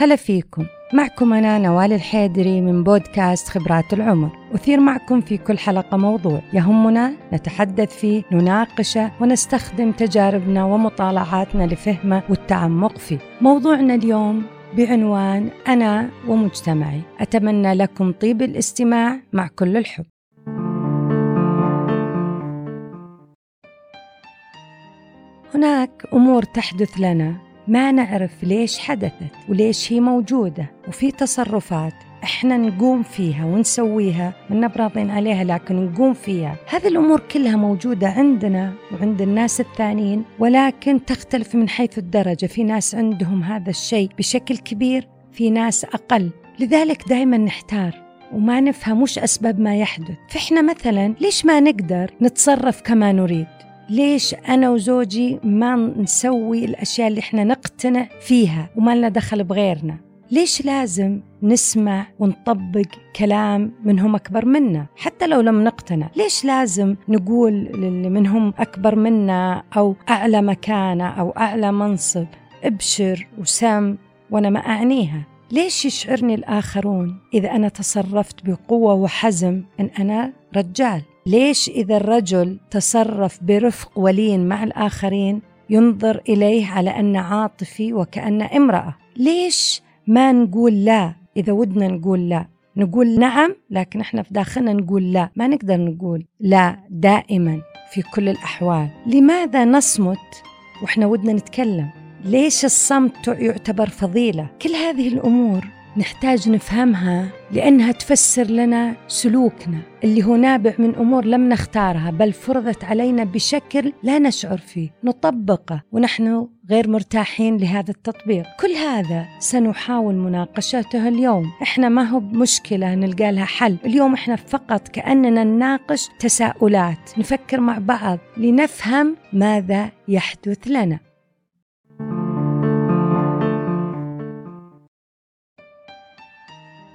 هلا فيكم. معكم أنا نوال الحيدري من بودكاست خبرات العمر. أثير معكم في كل حلقة موضوع يهمنا نتحدث فيه نناقشه ونستخدم تجاربنا ومطالعاتنا لفهمه والتعمق فيه. موضوعنا اليوم بعنوان أنا ومجتمعي. أتمنى لكم طيب الاستماع مع كل الحب. هناك أمور تحدث لنا ما نعرف ليش حدثت وليش هي موجودة. وفي تصرفات إحنا نقوم فيها ونسويها منا براضين عليها لكن نقوم فيها. هذه الأمور كلها موجودة عندنا وعند الناس الثانيين ولكن تختلف من حيث الدرجة. في ناس عندهم هذا الشيء بشكل كبير في ناس أقل. لذلك دائما نحتار وما نفهم وش أسباب ما يحدث. فإحنا مثلا ليش ما نقدر نتصرف كما نريد؟ ليش أنا وزوجي ما نسوي الأشياء اللي إحنا نقتنع فيها وما لنا دخل بغيرنا؟ ليش لازم نسمع ونطبق كلام منهم أكبر منا؟ حتى لو لم نقتنع ليش لازم نقول للي منهم أكبر منا أو أعلى مكانة أو أعلى منصب ابشر وسم وأنا ما أعنيها؟ ليش يشعرني الآخرون إذا أنا تصرفت بقوة وحزم أن أنا رجال؟ ليش إذا الرجل تصرف برفق ولين مع الآخرين ينظر إليه على أنه عاطفي وكأنه امرأة؟ ليش ما نقول لا؟ إذا ودنا نقول لا. نقول نعم لكن إحنا في داخلنا نقول لا. ما نقدر نقول لا دائما في كل الأحوال. لماذا نصمت وإحنا ودنا نتكلم؟ ليش الصمت يعتبر فضيلة؟ كل هذه الأمور نحتاج نفهمها لأنها تفسر لنا سلوكنا. اللي هو نابع من أمور لم نختارها بل فرضت علينا بشكل لا نشعر فيه نطبقه ونحن غير مرتاحين لهذا التطبيق. كل هذا سنحاول مناقشته اليوم. إحنا ما هو بمشكلة نلقى لها حل. اليوم إحنا فقط كأننا نناقش تساؤلات نفكر مع بعض لنفهم ماذا يحدث لنا.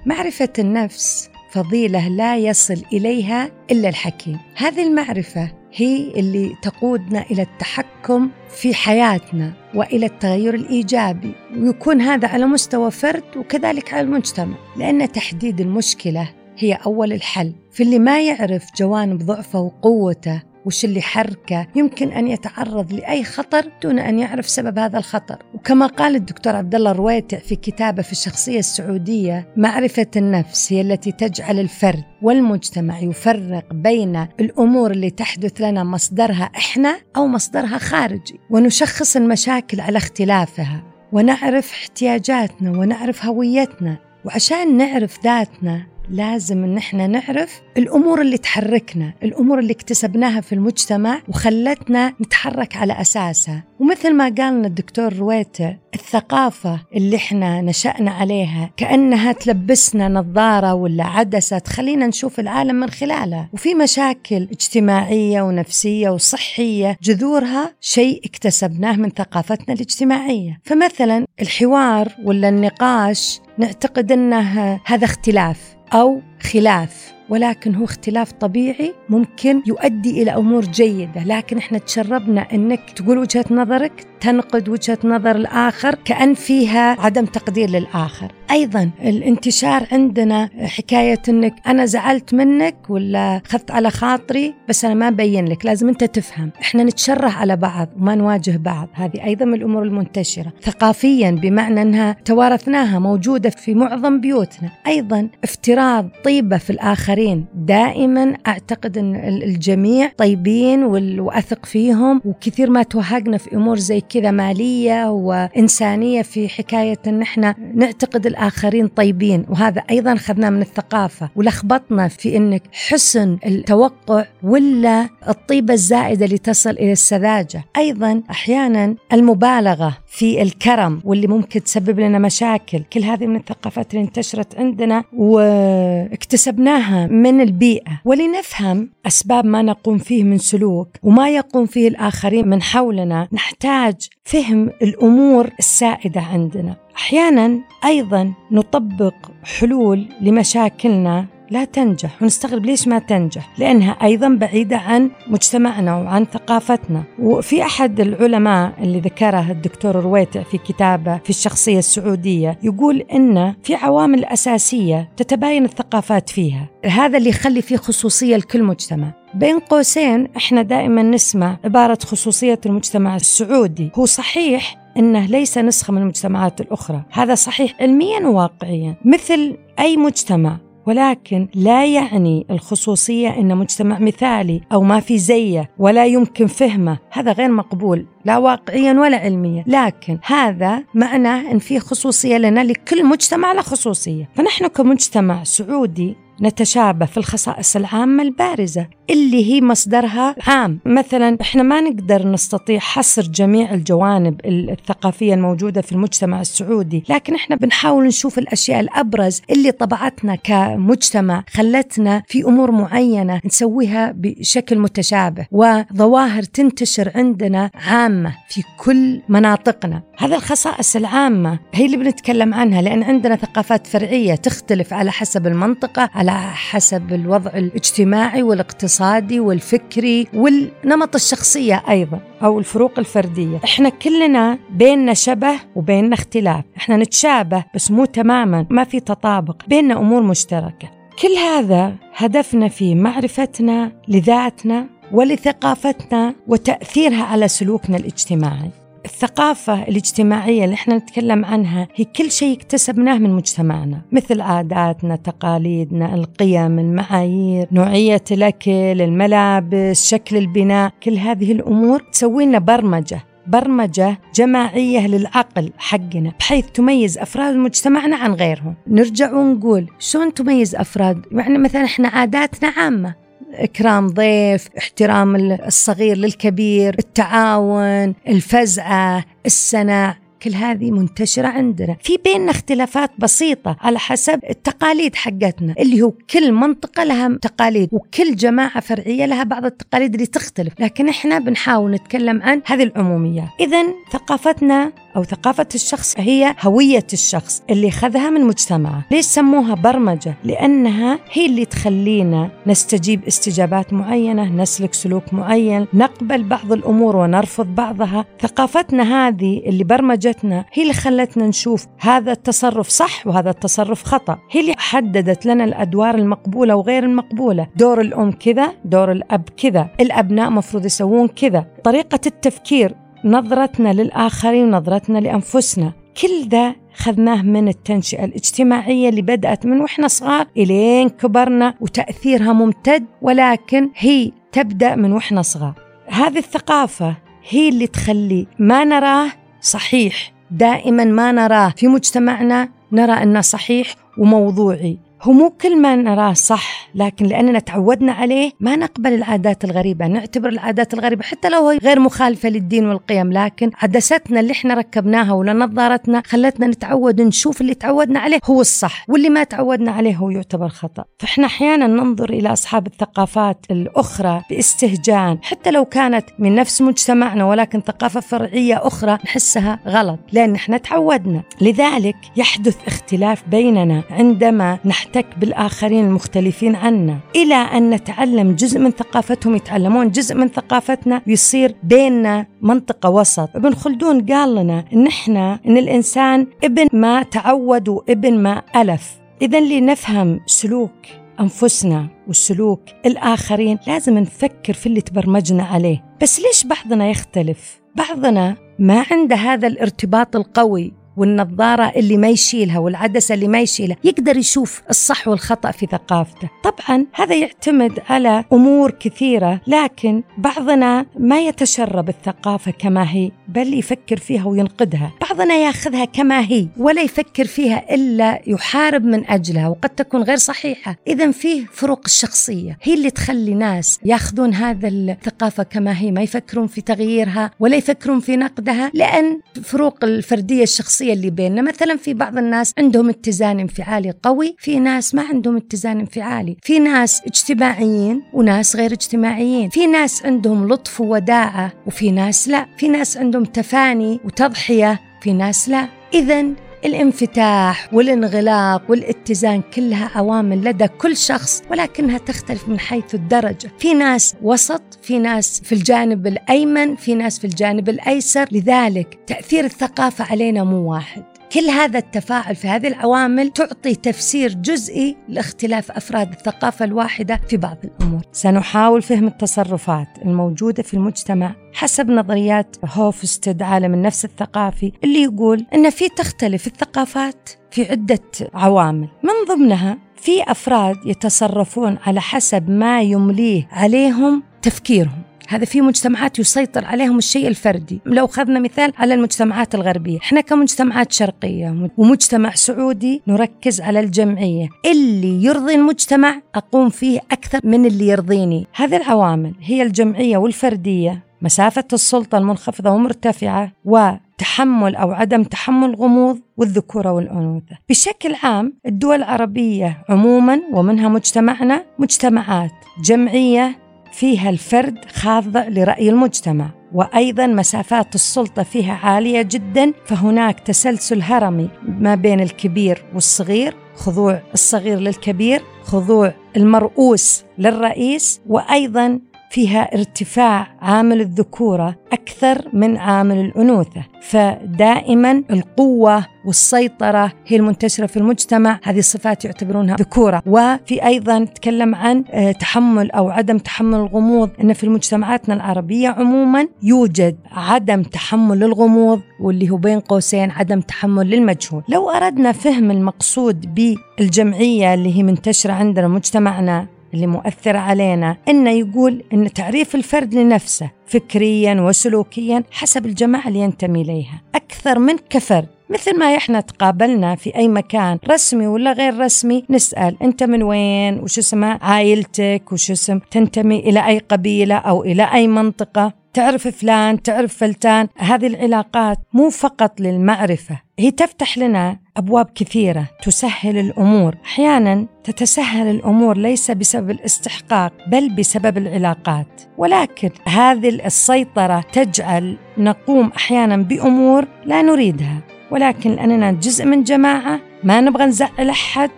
معرفة النفس فضيلة لا يصل إليها إلا الحكيم. هذه المعرفة هي اللي تقودنا إلى التحكم في حياتنا وإلى التغير الإيجابي ويكون هذا على مستوى فرد وكذلك على المجتمع لأن تحديد المشكلة هي أول الحل. في اللي ما يعرف جوانب ضعفه وقوته وش اللي حركه. يمكن أن يتعرض لأي خطر دون أن يعرف سبب هذا الخطر. وكما قال الدكتور عبد الله الرويتع في كتابه في الشخصية السعودية معرفة النفس هي التي تجعل الفرد والمجتمع يفرق بين الأمور اللي تحدث لنا مصدرها إحنا أو مصدرها خارجي. ونشخص المشاكل على اختلافها ونعرف احتياجاتنا ونعرف هويتنا. وعشان نعرف ذاتنا لازم إن إحنا نعرف الأمور اللي تحركنا، الأمور اللي اكتسبناها في المجتمع وخلتنا نتحرك على أساسها، ومثل ما قالنا الدكتور رويتع الثقافة اللي إحنا نشأنا عليها كأنها تلبسنا نظارة ولا عدسة تخلينا نشوف العالم من خلالها. وفي مشاكل اجتماعية ونفسية وصحية جذورها شيء اكتسبناه من ثقافتنا الاجتماعية. فمثلا الحوار ولا النقاش نعتقد إنه هذا اختلاف. أو خلاف ولكن هو اختلاف طبيعي ممكن يؤدي إلى أمور جيدة. لكن إحنا تشربنا إنك تقول وجهة نظرك تنقد وجهة نظر الآخر كأن فيها عدم تقدير للآخر. أيضا. الانتشار عندنا حكاية إنك أنا زعلت منك ولا أخذت على خاطري بس أنا ما بين لك لازم أنت تفهم. إحنا نتشرح على بعض وما نواجه بعض. هذه أيضا من الأمور المنتشرة. ثقافيا بمعنى إنها توارثناها موجودة في معظم بيوتنا. أيضا افتراض طيبة في الآخرين. دائما أعتقد إن الجميع طيبين وأثق فيهم وكثير ما توهقنا في أمور زي كذا مالية وإنسانية في حكاية إن إحنا نعتقد الآخرين طيبين. وهذا أيضا أخذناه من الثقافة. ولخبطنا في إنك حسن التوقع ولا الطيبة الزائدة اللي تصل إلى السذاجة. أيضا أحيانا المبالغة في الكرم واللي ممكن تسبب لنا مشاكل. كل هذه من الثقافات اللي انتشرت عندنا واكتسبناها من البيئة. ولنفهم أسباب ما نقوم فيه من سلوك وما يقوم فيه الآخرين من حولنا نحتاج فهم الأمور السائدة عندنا. أحيانا أيضا نطبق حلول لمشاكلنا لا تنجح ونستغرب ليش ما تنجح؟ لأنها أيضا بعيدة عن مجتمعنا وعن ثقافتنا. وفي أحد العلماء اللي ذكره الدكتور رويتع في كتابه في الشخصية السعودية يقول إن في عوامل أساسية تتباين الثقافات فيها. هذا اللي يخلي فيه خصوصية لكل مجتمع. بين قوسين إحنا دائما نسمع عبارة خصوصية المجتمع السعودي. هو صحيح إنه ليس نسخة من المجتمعات الأخرى. هذا صحيح علميا وواقعيا مثل أي مجتمع. ولكن لا يعني الخصوصية أن مجتمع مثالي أو ما في زيه ولا يمكن فهمه. هذا غير مقبول لا واقعيا ولا علميا. لكن هذا معناه أن في خصوصية لنا لكل مجتمع له خصوصية. فنحن كمجتمع سعودي نتشابه في الخصائص العامة البارزة اللي هي مصدرها عام. مثلا إحنا ما نقدر نستطيع حصر جميع الجوانب الثقافية الموجودة في المجتمع السعودي لكن إحنا بنحاول نشوف الأشياء الأبرز اللي طبعتنا كمجتمع خلتنا في أمور معينة نسويها بشكل متشابه وظواهر تنتشر عندنا عامة في كل مناطقنا. هذا الخصائص العامة هي اللي بنتكلم عنها لأن عندنا ثقافات فرعية تختلف على حسب المنطقة حسب الوضع الاجتماعي والاقتصادي والفكري والنمط الشخصية أيضا أو الفروق الفردية. إحنا كلنا بيننا شبه وبيننا اختلاف. إحنا نتشابه بس مو تماما ما في تطابق. بيننا أمور مشتركة. كل هذا هدفنا في معرفتنا لذاتنا ولثقافتنا وتأثيرها على سلوكنا الاجتماعي. الثقافة الاجتماعية اللي إحنا نتكلم عنها هي كل شيء اكتسبناه من مجتمعنا مثل عاداتنا تقاليدنا القيم المعايير نوعية الأكل الملابس شكل البناء كل هذه الأمور تسوي لنا برمجة برمجة جماعية للعقل حقنا بحيث تميز أفراد مجتمعنا عن غيرهم. نرجع ونقول شلون تميز أفراد؟ يعني مثلا إحنا عاداتنا عامة. إكرام ضيف احترام الصغير للكبير التعاون الفزعة السنة كل هذه منتشرة عندنا. في بيننا اختلافات بسيطة على حسب التقاليد حقتنا اللي هو كل منطقة لها تقاليد وكل جماعة فرعية لها بعض التقاليد اللي تختلف. لكن إحنا بنحاول نتكلم عن هذه العموميات. إذا ثقافتنا أو ثقافة الشخص هي هوية الشخص اللي خذها من مجتمعه. ليش سموها برمجة؟ لأنها هي اللي تخلينا نستجيب استجابات معينة نسلك سلوك معين نقبل بعض الأمور ونرفض بعضها. ثقافتنا هذه اللي برمجتنا هي اللي خلتنا نشوف هذا التصرف صح وهذا التصرف خطأ. هي اللي حددت لنا الأدوار المقبولة وغير المقبولة. دور الأم كذا دور الأب كذا. الأبناء مفروض يسوون كذا. طريقة التفكير نظرتنا للآخرين ونظرتنا لأنفسنا. كل ذا خذناه من التنشئة الاجتماعية اللي بدأت من وإحنا صغار إلين كبرنا وتأثيرها ممتد ولكن هي تبدأ من وإحنا صغار. هذه الثقافة هي اللي تخلي ما نراه صحيح. دائما ما نراه في مجتمعنا نرى أنه صحيح وموضوعي. هو مو كل ما نراه صح لكن لأننا تعودنا عليه ما نقبل العادات الغريبة نعتبر العادات الغريبة حتى لو هي غير مخالفة للدين والقيم لكن عدستنا اللي إحنا ركبناها ولا نظارتنا خلتنا نتعود نشوف اللي تعودنا عليه هو الصح واللي ما تعودنا عليه هو يعتبر خطأ. فإحنا أحيانا ننظر إلى أصحاب الثقافات الأخرى باستهجان حتى لو كانت من نفس مجتمعنا ولكن ثقافة فرعية أخرى نحسها غلط لأن إحنا تعودنا. لذلك يحدث اختلاف بيننا عندما نحتاج نحتك بالآخرين المختلفين عنا إلى أن نتعلم جزء من ثقافتهم يتعلمون جزء من ثقافتنا ويصير بيننا منطقة وسط. ابن خلدون قال لنا إن إحنا إن الإنسان ابن ما تعود وابن ما ألف. إذا لنفهم سلوك أنفسنا وسلوك الآخرين لازم نفكر في اللي تبرمجنا عليه. بس ليش بعضنا يختلف؟ بعضنا ما عنده هذا الارتباط القوي والنظارة اللي ما يشيلها والعدسة اللي ما يشيلها يقدر يشوف الصح والخطأ في ثقافته. طبعا هذا يعتمد على أمور كثيرة لكن بعضنا ما يتشرب الثقافة كما هي بل يفكر فيها وينقدها. بعضنا ياخذها كما هي ولا يفكر فيها إلا يحارب من أجلها وقد تكون غير صحيحة. إذا فيه فروق الشخصية هي اللي تخلي ناس ياخذون هذا الثقافة كما هي ما يفكرون في تغييرها ولا يفكرون في نقدها لأن فروق الفردية الشخصية الشخصية اللي بيننا. مثلا في بعض الناس عندهم اتزان انفعالي قوي في ناس ما عندهم اتزان انفعالي. في ناس اجتماعيين وناس غير اجتماعيين. في ناس عندهم لطف ووداعة وفي ناس لا. في ناس عندهم تفاني وتضحية في ناس لا. إذا الانفتاح والانغلاق والاتزان كلها عوامل لدى كل شخص ولكنها تختلف من حيث الدرجة. في ناس وسط في ناس في الجانب الأيمن في ناس في الجانب الأيسر. لذلك تأثير الثقافة علينا مو واحد. كل هذا التفاعل في هذه العوامل تعطي تفسير جزئي لاختلاف أفراد الثقافة الواحدة في بعض الأمور. سنحاول فهم التصرفات الموجودة في المجتمع حسب نظريات هوفستد عالم النفس الثقافي اللي يقول إن في تختلف الثقافات في عدة عوامل، من ضمنها في أفراد يتصرفون على حسب ما يمليه عليهم تفكيرهم هذا في مجتمعات يسيطر عليهم الشيء الفردي. لو أخذنا مثال على المجتمعات الغربية إحنا كمجتمعات شرقية ومجتمع سعودي نركز على الجمعية. اللي يرضي المجتمع أقوم فيه أكثر من اللي يرضيني. هذه العوامل هي الجمعية والفردية. مسافة السلطة المنخفضة ومرتفعة وتحمل أو عدم تحمل غموض والذكورة والأنوثة. بشكل عام الدول العربية عموما ومنها مجتمعنا مجتمعات جمعية فيها الفرد خاضع لرأي المجتمع وأيضا مسافات السلطة فيها عالية جدا فهناك تسلسل هرمي ما بين الكبير والصغير خضوع الصغير للكبير خضوع المرؤوس للرئيس وأيضا فيها ارتفاع عامل الذكورة أكثر من عامل الأنوثة فدائما القوة والسيطرة هي المنتشرة في المجتمع. هذه الصفات يعتبرونها ذكورة. وفي أيضا تكلم عن آه، تحمل أو عدم تحمل الغموض. أن في المجتمعاتنا العربية عموما يوجد عدم تحمل الغموض واللي هو بين قوسين عدم تحمل للمجهول. لو أردنا فهم المقصود بالجمعية اللي هي منتشرة عندنا مجتمعنا اللي مؤثر علينا إنه يقول إن تعريف الفرد لنفسه فكريا وسلوكيا حسب الجماعة اللي ينتمي إليها. أكثر من كفرد مثل ما إحنا تقابلنا في أي مكان رسمي ولا غير رسمي نسأل أنت من وين وش اسمه عائلتك وش اسم تنتمي إلى أي قبيلة أو إلى أي منطقة. تعرف فلان تعرف فلتان. هذه العلاقات مو فقط للمعرفة هي تفتح لنا أبواب كثيرة تسهل الأمور. أحيانا تتسهل الأمور ليس بسبب الاستحقاق بل بسبب العلاقات. ولكن هذه السيطرة تجعل نقوم أحيانا بأمور لا نريدها. ولكن لأننا جزء من جماعة ما نبغى نزعل أحد.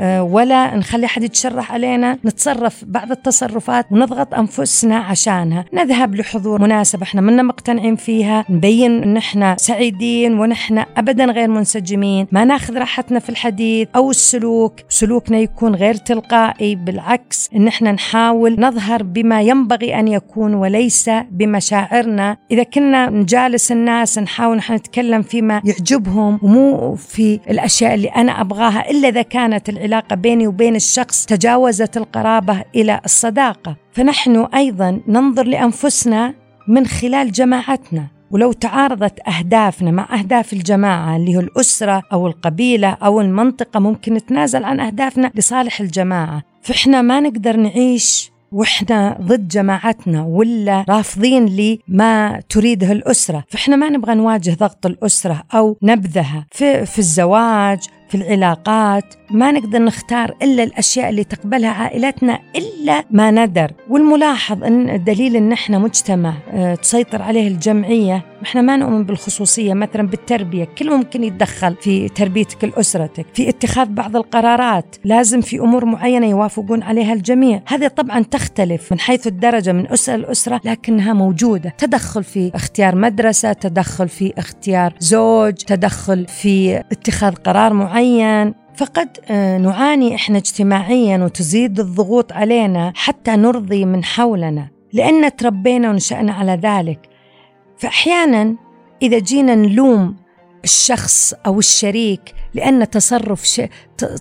ولا نخلي أحد يتشرح علينا. نتصرف بعض التصرفات ونضغط أنفسنا عشانها. نذهب لحضور مناسبة إحنا منا مقتنعين فيها. نبين إن إحنا سعيدين ونحن أبدا غير منسجمين. ما ناخذ راحتنا في الحديث أو السلوك. سلوكنا يكون غير تلقائي. بالعكس إن إحنا نحاول نظهر بما ينبغي أن يكون وليس بمشاعرنا. إذا كنا نجالس الناس نحاول نحن نتكلم فيما يعجبهم. ومو في الأشياء اللي أنا أبغاها إلا إذا كانت العلاقة بيني وبين الشخص تجاوزت القرابة إلى الصداقة. فنحن أيضا ننظر لأنفسنا من خلال جماعتنا. ولو تعارضت أهدافنا مع أهداف الجماعة اللي هو الأسرة أو القبيلة أو المنطقة ممكن نتنازل عن أهدافنا لصالح الجماعة. فإحنا ما نقدر نعيش وإحنا ضد جماعتنا ولا رافضين لما تريده الأسرة، فإحنا ما نبغى نواجه ضغط الأسرة أو نبذها في في الزواج، في العلاقات ما نقدر نختار إلا الأشياء اللي تقبلها عائلتنا إلا ما ندر. والملاحظ أن دليل أن إحنا مجتمع آه تسيطر عليه الجمعية إحنا ما نؤمن بالخصوصية. مثلا بالتربية كل ممكن يتدخل في تربيتك لأسرتك في اتخاذ بعض القرارات. لازم في أمور معينة يوافقون عليها الجميع. هذه طبعا تختلف من حيث الدرجة من أسرة لأسرة لكنها موجودة. تدخل في اختيار مدرسة تدخل في اختيار زوج تدخل في اتخاذ قرار معين. فقد آه، نعاني إحنا اجتماعيا وتزيد الضغوط علينا حتى نرضي من حولنا لأن تربينا ونشأنا على ذلك. فاحيانا إذا جينا نلوم الشخص أو الشريك لأن تصرف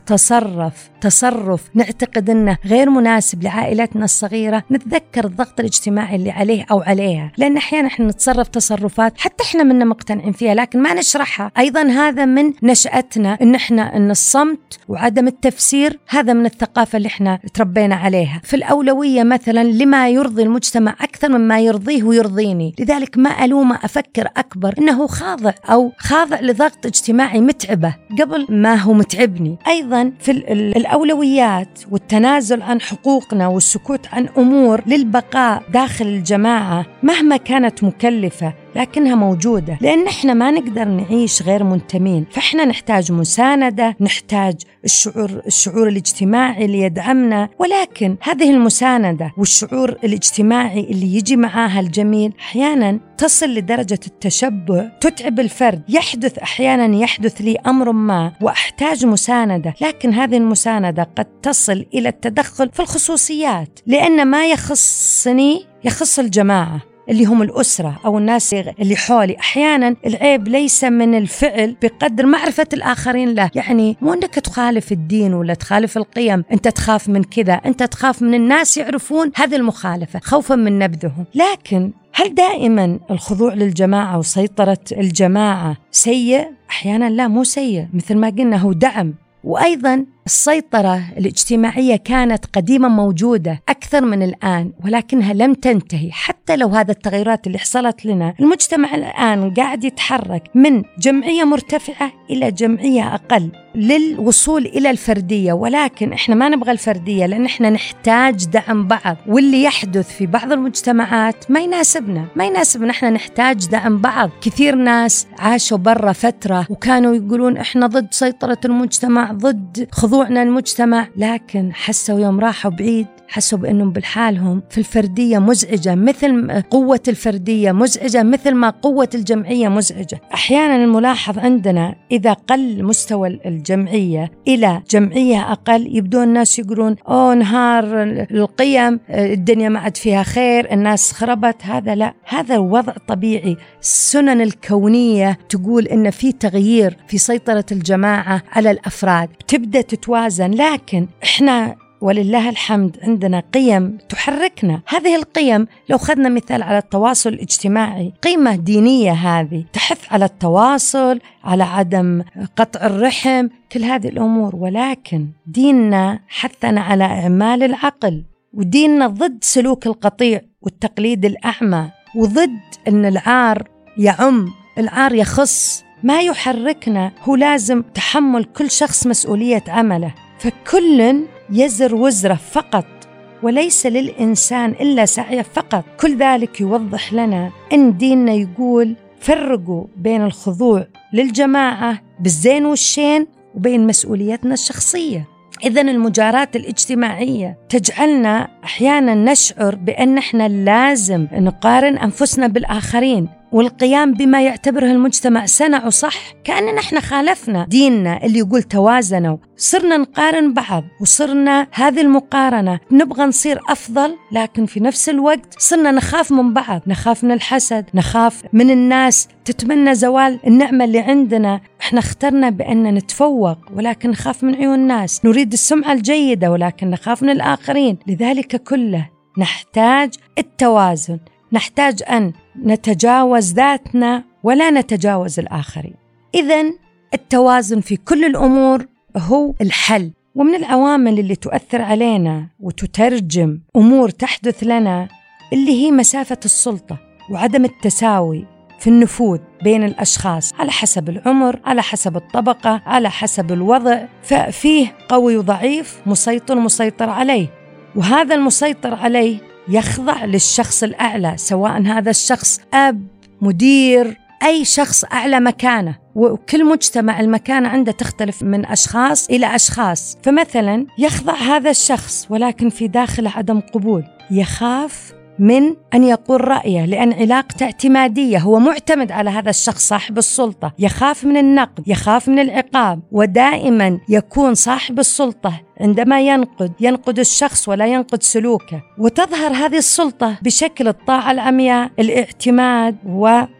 تصرف تصرف نعتقد إنه غير مناسب لعائلتنا الصغيرة نتذكر الضغط الاجتماعي اللي عليه أو عليها. لأن أحيانا إحنا نتصرف تصرفات حتى إحنا منا مقتنعين فيها لكن ما نشرحها. أيضا هذا من نشأتنا إن إحنا إن الصمت وعدم التفسير هذا من الثقافة اللي إحنا تربينا عليها. في الأولوية مثلا لما يرضي المجتمع أكثر مما يرضيه ويرضيني. لذلك ما الومه أفكر أكبر إنه خاضع أو خاضع لضغط اجتماعي متعبة قبل ما هو متعبني. أيضا في الأولويات والتنازل عن حقوقنا والسكوت عن أمور للبقاء داخل الجماعة مهما كانت مكلفة. لكنها موجودة. لأن إحنا ما نقدر نعيش غير منتمين. فإحنا نحتاج مساندة نحتاج الشعور الشعور الاجتماعي اللي يدعمنا. ولكن هذه المساندة والشعور الاجتماعي اللي يجي معاها الجميل أحيانا تصل لدرجة التشبع تتعب الفرد. يحدث أحيانا يحدث لي أمر ما وأحتاج مساندة. لكن هذه المساندة قد تصل إلى التدخل في الخصوصيات. لأن ما يخصني يخص الجماعة. اللي هم الأسرة أو الناس اللي حولي. أحيانا العيب ليس من الفعل بقدر معرفة الآخرين له يعني مو أنك تخالف الدين ولا تخالف القيم. أنت تخاف من كذا أنت تخاف من الناس يعرفون هذه المخالفة خوفا من نبذهم. لكن هل دائما الخضوع للجماعة وسيطرة الجماعة سيء؟ أحيانا لا مو سيء. مثل ما قلنا هو دعم. وأيضا السيطرة الاجتماعية كانت قديما موجودة أكثر من الآن ولكنها لم تنتهي. حتى لو هذا التغيرات اللي حصلت لنا المجتمع الآن قاعد يتحرك من جمعية مرتفعة إلى جمعية أقل للوصول إلى الفردية. ولكن إحنا ما نبغى الفردية لأن إحنا نحتاج دعم بعض. واللي يحدث في بعض المجتمعات ما يناسبنا. ما يناسبنا إحنا نحتاج دعم بعض. كثير ناس عاشوا برا فترة وكانوا يقولون إحنا ضد سيطرة المجتمع ضد خضوعنا المجتمع لكن حسوا يوم راحوا بعيد حسوا بأنهم بالحالهم. في الفردية مزعجة مثل قوة الفردية مزعجة مثل ما قوة الجمعية مزعجة. أحيانا الملاحظ عندنا إذا قل مستوى الجمعية إلى جمعية أقل يبدون الناس يقولون أوه نهار القيم الدنيا ما عاد فيها خير الناس خربت. هذا لا هذا وضع طبيعي. السنن الكونية تقول إن في تغيير في سيطرة الجماعة على الأفراد. تبدأ تتوازن لكن إحنا ولله الحمد عندنا قيم تحركنا. هذه القيم لو خذنا مثال على التواصل الاجتماعي قيمة دينية هذه تحث على التواصل على عدم قطع الرحم كل هذه الأمور. ولكن ديننا حثنا على إعمال العقل وديننا ضد سلوك القطيع والتقليد الأعمى وضد أن العار يعم العار يخص ما يحركنا هو لازم تحمل كل شخص مسؤولية عمله. فكل يزر وزره فقط وليس للإنسان إلا سعيه فقط. كل ذلك يوضح لنا أن ديننا يقول فرقوا بين الخضوع للجماعة بالزين والشين وبين مسؤوليتنا الشخصية. إذا المجاراة الاجتماعية تجعلنا أحيانا نشعر بأن إحنا لازم نقارن أنفسنا بالآخرين. والقيام بما يعتبره المجتمع صنعوا صح كأننا إحنا خالفنا ديننا اللي يقول توازنوا. صرنا نقارن بعض وصرنا هذه المقارنة نبغى نصير أفضل لكن في نفس الوقت صرنا نخاف من بعض. نخاف من الحسد نخاف من الناس تتمنى زوال النعمة اللي عندنا. إحنا اخترنا بأن نتفوق ولكن نخاف من عيون الناس. نريد السمعة الجيدة ولكن نخاف من الآخرين. لذلك كله نحتاج التوازن. نحتاج أن نتجاوز ذاتنا ولا نتجاوز الآخرين. اذا التوازن في كل الأمور هو الحل ومن العوامل اللي تؤثر علينا وتترجم أمور تحدث لنا اللي هي مسافة السلطة وعدم التساوي في النفوذ بين الأشخاص على حسب العمر، على حسب الطبقة، على حسب الوضع، ففيه قوي وضعيف، مسيطر مسيطر عليه، وهذا المسيطر عليه يخضع للشخص الأعلى سواء هذا الشخص أب مدير أي شخص أعلى مكانه. وكل مجتمع المكانة عنده تختلف من أشخاص إلى أشخاص. فمثلا يخضع هذا الشخص ولكن في داخله عدم قبول. يخاف من أن يقول رأيه لأن علاقته اعتمادية هو معتمد على هذا الشخص صاحب السلطة. يخاف من النقد يخاف من العقاب ودائما يكون صاحب السلطة عندما ينقد. ينقد الشخص ولا ينقد سلوكه. وتظهر هذه السلطة بشكل الطاعة العمياء الاعتماد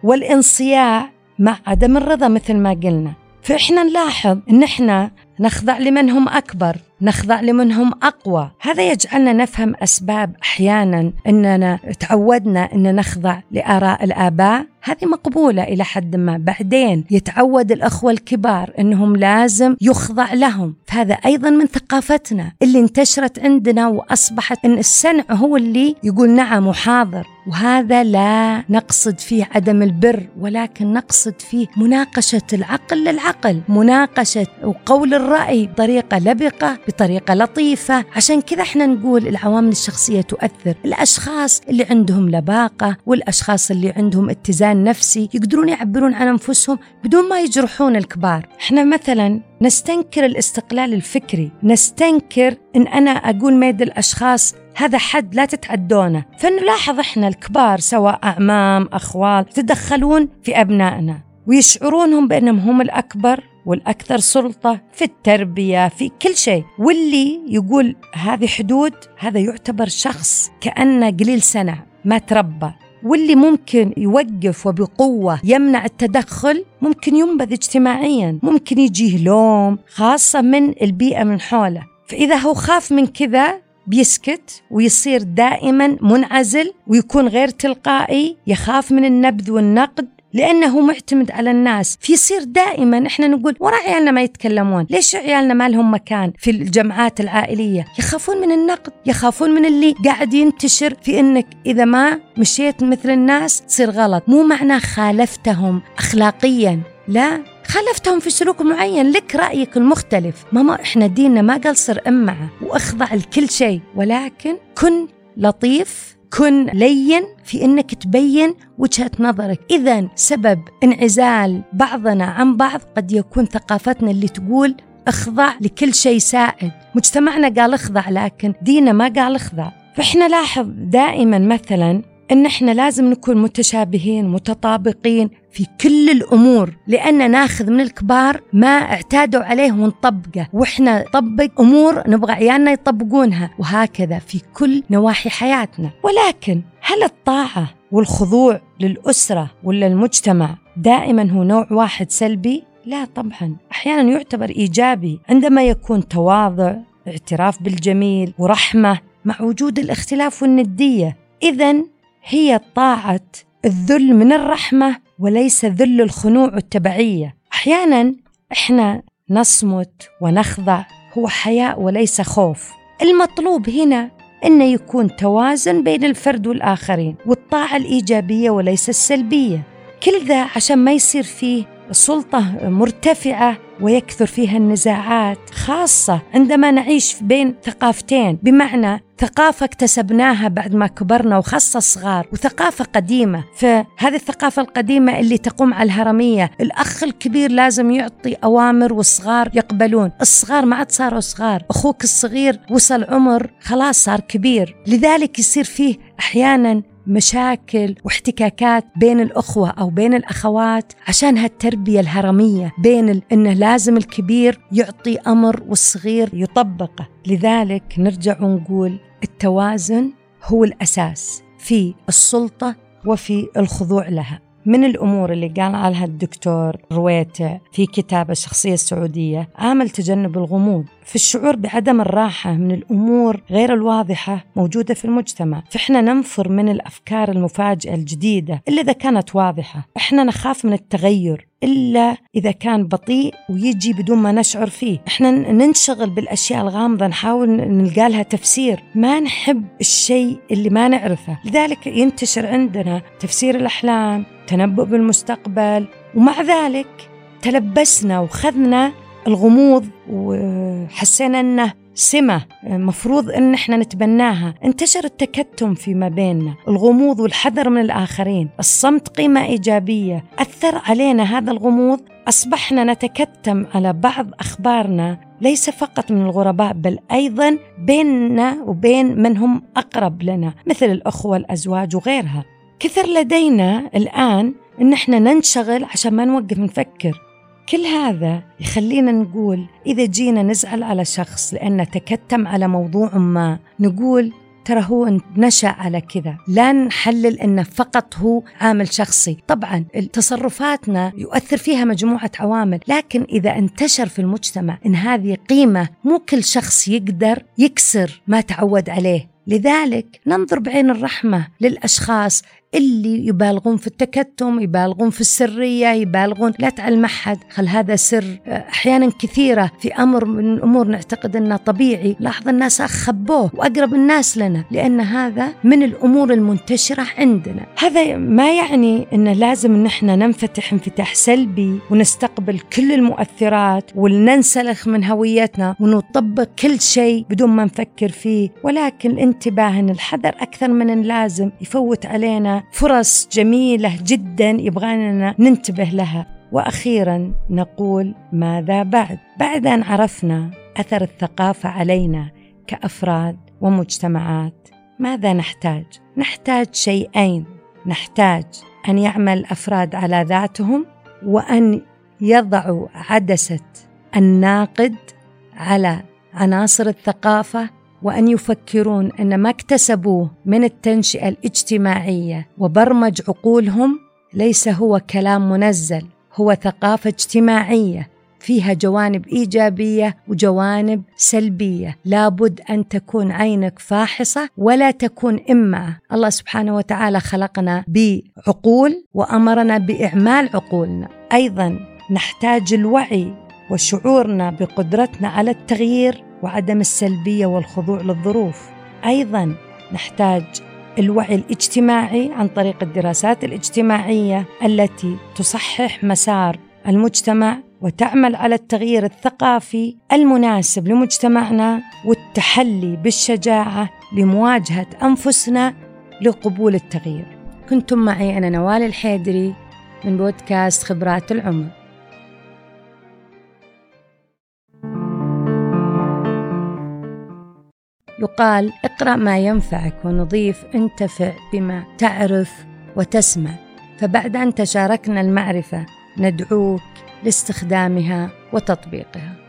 والانصياع مع عدم الرضا مثل ما قلنا. فإحنا نلاحظ أن إحنا نخضع لمن هم أكبر. نخضع لمن هم أقوى. هذا يجعلنا نفهم أسباب أحيانا أننا تعودنا أن نخضع لآراء الآباء. هذه مقبولة إلى حد ما. بعدين يتعود الأخوة الكبار أنهم لازم يخضع لهم. فهذا أيضا من ثقافتنا. اللي انتشرت عندنا وأصبحت أن السمع هو اللي يقول نعم وحاضر. وهذا لا نقصد فيه عدم البر ولكن نقصد فيه مناقشة العقل للعقل. مناقشة وقول الرأي بطريقة لبقة بطريقة لطيفة. عشان كذا إحنا نقول العوامل الشخصية تؤثر. الأشخاص اللي عندهم لباقة والأشخاص اللي عندهم اتزان نفسي يقدرون يعبرون عن أنفسهم بدون ما يجرحون الكبار. إحنا مثلا نستنكر الاستقلال الفكري. نستنكر إن أنا أقول ميد الأشخاص هذا حد لا تتعدونه فنلاحظ إحنا الكبار سواء أعمام أخوال يتدخلون في أبنائنا ويشعرونهم بأنهم هم الأكبر والأكثر سلطة في التربية في كل شيء. واللي يقول هذه حدود هذا يعتبر شخص كانه قليل سنة ما تربى. واللي ممكن يوقف وبقوة يمنع التدخل ممكن ينبذ اجتماعيا ممكن يجيه لوم خاصة من البيئة من حوله. فإذا هو خاف من كذا بيسكت ويصير دائما منعزل ويكون غير تلقائي يخاف من النبذ والنقد لأنه معتمد على الناس. فيصير دائما إحنا نقول ورا عيالنا ما يتكلمون. ليش عيالنا ما لهم مكان في الجمعات العائلية؟ يخافون من النقد يخافون من اللي قاعد ينتشر في إنك إذا ما مشيت مثل الناس تصير غلط. مو معناه خالفتهم أخلاقيا. لا خالفتهم في سلوك معين. لك رأيك المختلف. ماما إحنا ديننا ما قال صر أمعة وأخضع لكل شيء. ولكن كن لطيف كن لين في إنك تبين وجهة نظرك، اذا سبب انعزال بعضنا عن بعض قد يكون ثقافتنا اللي تقول اخضع لكل شيء سائد، مجتمعنا قال اخضع لكن ديننا ما قال اخضع، فإحنا لاحظ دائما مثلا إن إحنا لازم نكون متشابهين متطابقين في كل الأمور لأن ناخذ من الكبار ما اعتادوا عليه ونطبقه. وإحنا نطبق أمور نبغى عيالنا يطبقونها وهكذا في كل نواحي حياتنا. ولكن هل الطاعة والخضوع للأسرة ولا المجتمع دائما هو نوع واحد سلبي؟ لا طبعا. أحيانا يعتبر إيجابي عندما يكون تواضع اعتراف بالجميل ورحمة مع وجود الاختلاف والندية. اذا هي طاعة الذل من الرحمة وليس ذل الخنوع والتبعيه أحيانا إحنا نصمت ونخضع هو حياء وليس خوف. المطلوب هنا انه يكون توازن بين الفرد والآخرين والطاعة الإيجابية وليس السلبية. كل ذا عشان ما يصير فيه سلطه مرتفعة ويكثر فيها النزاعات خاصة عندما نعيش بين ثقافتين. بمعنى ثقافة اكتسبناها بعد ما كبرنا وخاصة الصغار وثقافة قديمة. فهذه الثقافة القديمة اللي تقوم على الهرمية الأخ الكبير لازم يعطي أوامر والصغار يقبلون. الصغار ما عاد صاروا صغار أخوك الصغير وصل عمر خلاص صار كبير. لذلك يصير فيه أحيانا مشاكل واحتكاكات بين الأخوة أو بين الأخوات عشان هالتربية الهرمية بين أنه لازم الكبير يعطي أمر والصغير يطبقه. لذلك نرجع ونقول التوازن هو الأساس في السلطة وفي الخضوع لها. من الأمور اللي قال عنها الدكتور رويتع في كتاب الشخصية السعودية عامل تجنب الغموض في الشعور بعدم الراحة من الأمور غير الواضحة موجودة في المجتمع. فإحنا ننفر من الأفكار المفاجئة الجديدة إلا إذا كانت واضحة. إحنا نخاف من التغير إلا إذا كان بطيء ويجي بدون ما نشعر فيه. إحنا ننشغل بالأشياء الغامضة نحاول نلقى لها تفسير. ما نحب الشيء اللي ما نعرفه. لذلك ينتشر عندنا تفسير الأحلام تنبؤ بالمستقبل. ومع ذلك تلبسنا وخذنا الغموض وحسينا إنه سمة مفروض إن إحنا نتبناها. انتشر التكتم فيما بيننا. الغموض والحذر من الآخرين. الصمت قيمة إيجابية. أثر علينا هذا الغموض. أصبحنا نتكتم على بعض أخبارنا. ليس فقط من الغرباء بل أيضا بيننا وبين من هم أقرب لنا مثل الأخوة الأزواج وغيرها. كثر لدينا الآن إن إحنا ننشغل عشان ما نوقف نفكر. كل هذا يخلينا نقول إذا جينا نزعل على شخص لأنه تكتم على موضوع ما نقول ترى هو نشأ على كذا. لا نحلل أنه فقط هو عامل شخصي. طبعا تصرفاتنا يؤثر فيها مجموعة عوامل لكن إذا انتشر في المجتمع أن هذه قيمة مو كل شخص يقدر يكسر ما تعود عليه. لذلك ننظر بعين الرحمة للأشخاص اللي يبالغون في التكتم يبالغون في السرية يبالغون لا تعلم أحد. خل هذا سر؟ أحيانا كثيرة في أمر من الأمور نعتقد أنه طبيعي. لاحظ الناس خبوه وأقرب الناس لنا لأن هذا من الأمور المنتشرة عندنا. هذا ما يعني أنه لازم أن إحنا ننفتح انفتاح سلبي ونستقبل كل المؤثرات وننسلخ من هويتنا ونطبق كل شيء بدون ما نفكر فيه. ولكن الانتباه أن الحذر أكثر من اللازم يفوت علينا فرص جميلة جدا يبغانا ننتبه لها. وأخيرا نقول ماذا بعد؟ بعد أن عرفنا أثر الثقافة علينا كأفراد ومجتمعات ماذا نحتاج؟ نحتاج شيئين. نحتاج أن يعمل الافراد على ذاتهم وأن يضعوا عدسة الناقد على عناصر الثقافة وأن يفكرون أن ما اكتسبوه من التنشئة الاجتماعية وبرمج عقولهم ليس هو كلام منزل هو ثقافة اجتماعية فيها جوانب إيجابية وجوانب سلبية، لابد أن تكون عينك فاحصة ولا تكون امعه، الله سبحانه وتعالى خلقنا بعقول وأمرنا بإعمال عقولنا، أيضا نحتاج الوعي وشعورنا بقدرتنا على التغيير وعدم السلبية والخضوع للظروف أيضا نحتاج الوعي الاجتماعي عن طريق الدراسات الاجتماعية التي تصحح مسار المجتمع وتعمل على التغيير الثقافي المناسب لمجتمعنا والتحلي بالشجاعة لمواجهة أنفسنا لقبول التغيير. كنتم معي أنا نوال الحيدري من بودكاست خبرات العمر. يقال اقرأ ما ينفعك ونضيف انتفع بما تعرف وتسمع. فبعد أن تشاركنا المعرفة ندعوك لاستخدامها وتطبيقها.